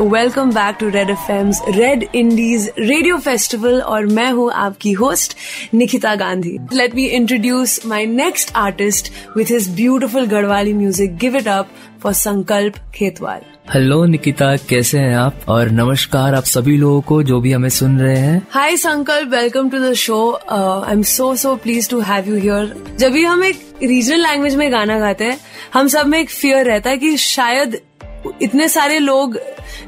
Welcome back to Red F Red Indies radio festival और मैं हूँ आपकी host Nikita Gandhi let me introduce my next artist with his beautiful Garhwali music give it up for Sankalp Khetwal hello Nikita कैसे हैं आप? और नमस्कार आप सभी लोगों को जो भी हमें सुन रहे हैं। Hi Sankalp welcome to the show I am so so pleased to have you here जब भी हम एक रीजनल लैंग्वेज में गाना गाते हैं हम सब में एक फियर रहता है कि शायद इतने सारे लोग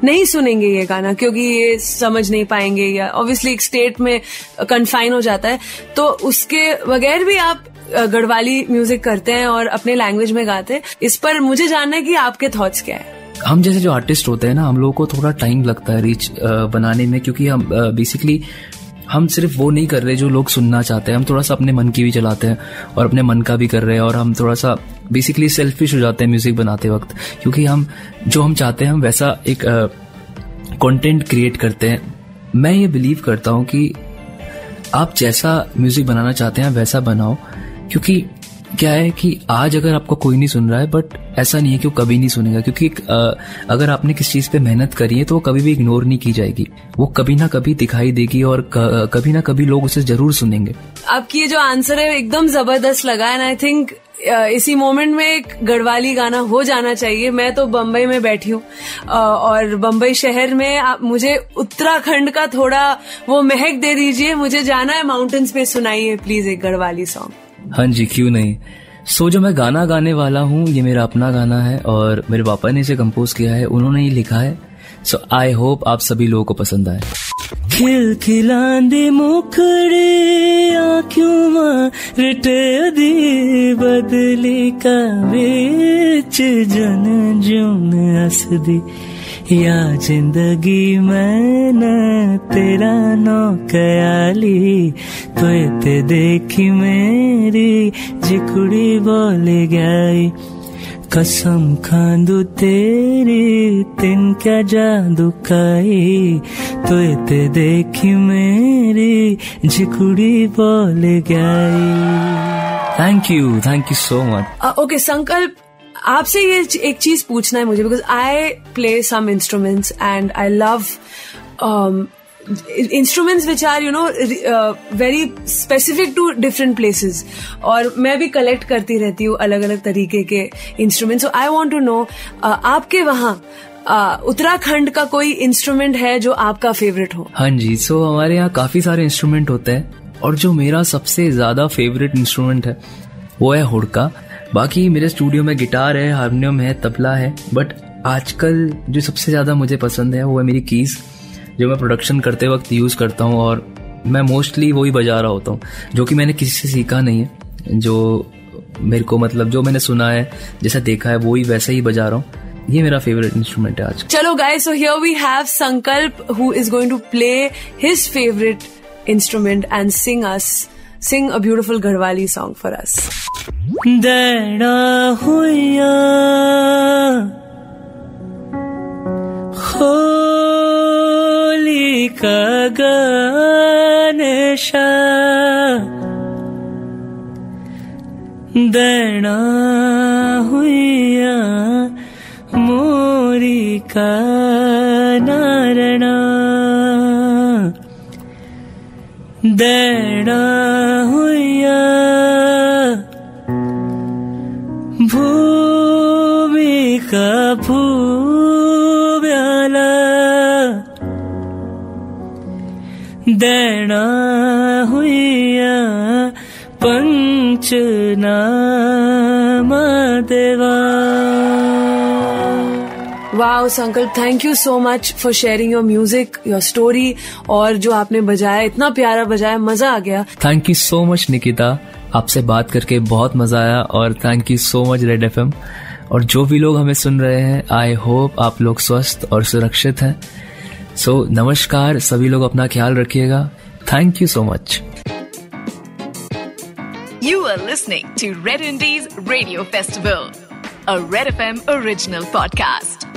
नहीं सुनेंगे ये गाना, क्योंकि ये समझ नहीं पाएँगे या ऑब्वियसली एक स्टेट में कन्फाइन हो जाता है। तो उसके बगैर भी आप गढ़वाली म्यूज़िक करते हैं और अपने लैंग्वेज में गाते हैं। इस पर मुझे जानना है कि आपके थॉट्स क्या है। हम जैसे जो आर्टिस्ट होते हैं ना, हम लोगों को थोड़ा टाइम लगता है रीच बनाने में, क्योंकि हम बेसिकली हम सिर्फ़ वो नहीं कर रहे जो लोग सुनना चाहते हैं। हम थोड़ा सा अपने मन की भी चलाते हैं और अपने मन का भी कर रहे हैं और हम थोड़ा सा बेसिकली सेल्फिश हो जाते हैं म्यूज़िक बनाते वक्त। क्योंकि हम, जो हम चाहते हैं, हम वैसा एक कंटेंट क्रिएट करते हैं। मैं ये बिलीव करता हूँ कि आप जैसा म्यूज़िक बनाना चाहते हैं वैसा बनाओ। क्योंकि क्या है कि आज अगर आपको कोई नहीं सुन रहा है बट ऐसा नहीं है कि वो कभी नहीं सुनेगा, क्योंकि अगर आपने किस चीज़ पे मेहनत करी है तो वो कभी भी इग्नोर नहीं की जाएगी। वो कभी ना कभी दिखाई देगी और कभी ना कभी लोग उसे ज़रूर सुनेंगे। आपकी ये जो आंसर है एकदम ज़बरदस्त लगा एंड आई थिंक इसी मोमेंट में एक गढ़वाली गाना हो जाना चाहिए। मैं तो बम्बई में बैठी हूँ और बम्बई शहर में आप, मुझे उत्तराखंड का थोड़ा वो महक दे दीजिए। मुझे जाना है माउंटेन्स पे सुनाइए प्लीज़ एक गढ़वाली सॉन्ग हाँ जी क्यों नहीं? सो so, जो मैं गाना गाने वाला हूँ ये मेरा अपना गाना है और मेरे पापा ने इसे कंपोज किया है उन्होंने ही लिखा है। सो आई होप आप सभी लोगों को पसंद आए। खिल खिलांदे मुखड़े आँखों रिटे दी बदली का बेच जन जुन हस दी या ज़िंदगी मैंने तेरा नौकयाली तो ते देखी मेरी जिकुड़ी बोल गई कसम खांदू तेरी तिन क्या जादू काई तो ते देखी मेरी जिकुड़ी बोल गई। Thank you thank you so much okay Sankalp आपसे ये एक चीज़ पूछना है मुझे because I play some instruments and I love instruments which are you know very specific to different places और मैं भी कलेक्ट करती रहती हूँ अलग अलग तरीके के instruments I want to know आपके वहाँ uh, उत्तराखंड का कोई इंस्ट्रूमेंट है जो आपका फेवरेट हो? हाँ जी सो so, हमारे यहाँ काफ़ी सारे इंस्ट्रूमेंट होते हैं और जो मेरा सबसे ज़्यादा फेवरेट इंस्ट्रूमेंट है वो है हुड़का। बाकी मेरे स्टूडियो में गिटार है हारमोनियम है, तबला है बट आजकल जो सबसे ज़्यादा मुझे पसंद है, वो है मेरी कीज जो मैं प्रोडक्शन करते वक्त यूज़ करता हूँ और मैं मोस्टली वही बजा रहा होता हूँ, जो कि मैंने किसी से सीखा नहीं है, जो मेरे को मतलब जो मैंने सुना है, जैसा देखा है, वो ही वैसे ही बजा रहा हूँ। ये मेरा फेवरेट इंस्ट्रूमेंट है आज। चलो guys so here we have Sankalp who is going to play his favourite instrument and sing us sing a beautiful Garhwali song for us दड़ा हुआ होली का गणेशा दड़ा हुआ मोरी का नारणा दड़ा दड़ा पंचनामा देवा। Wow Sankalp thank you so much for sharing your music your story और जो आपने बजाया इतना प्यारा बजाया मज़ा आ गया। Thank you so much Nikita आपसे बात करके बहुत मज़ा आया और thank you so much Red FM और जो भी लोग हमें सुन रहे हैं आई होप आप लोग स्वस्थ और सुरक्षित हैं। सो so, नमस्कार सभी लोग अपना ख्याल रखिएगा। Thank you so much you are listening to Red Indies radio festival Red F M original podcast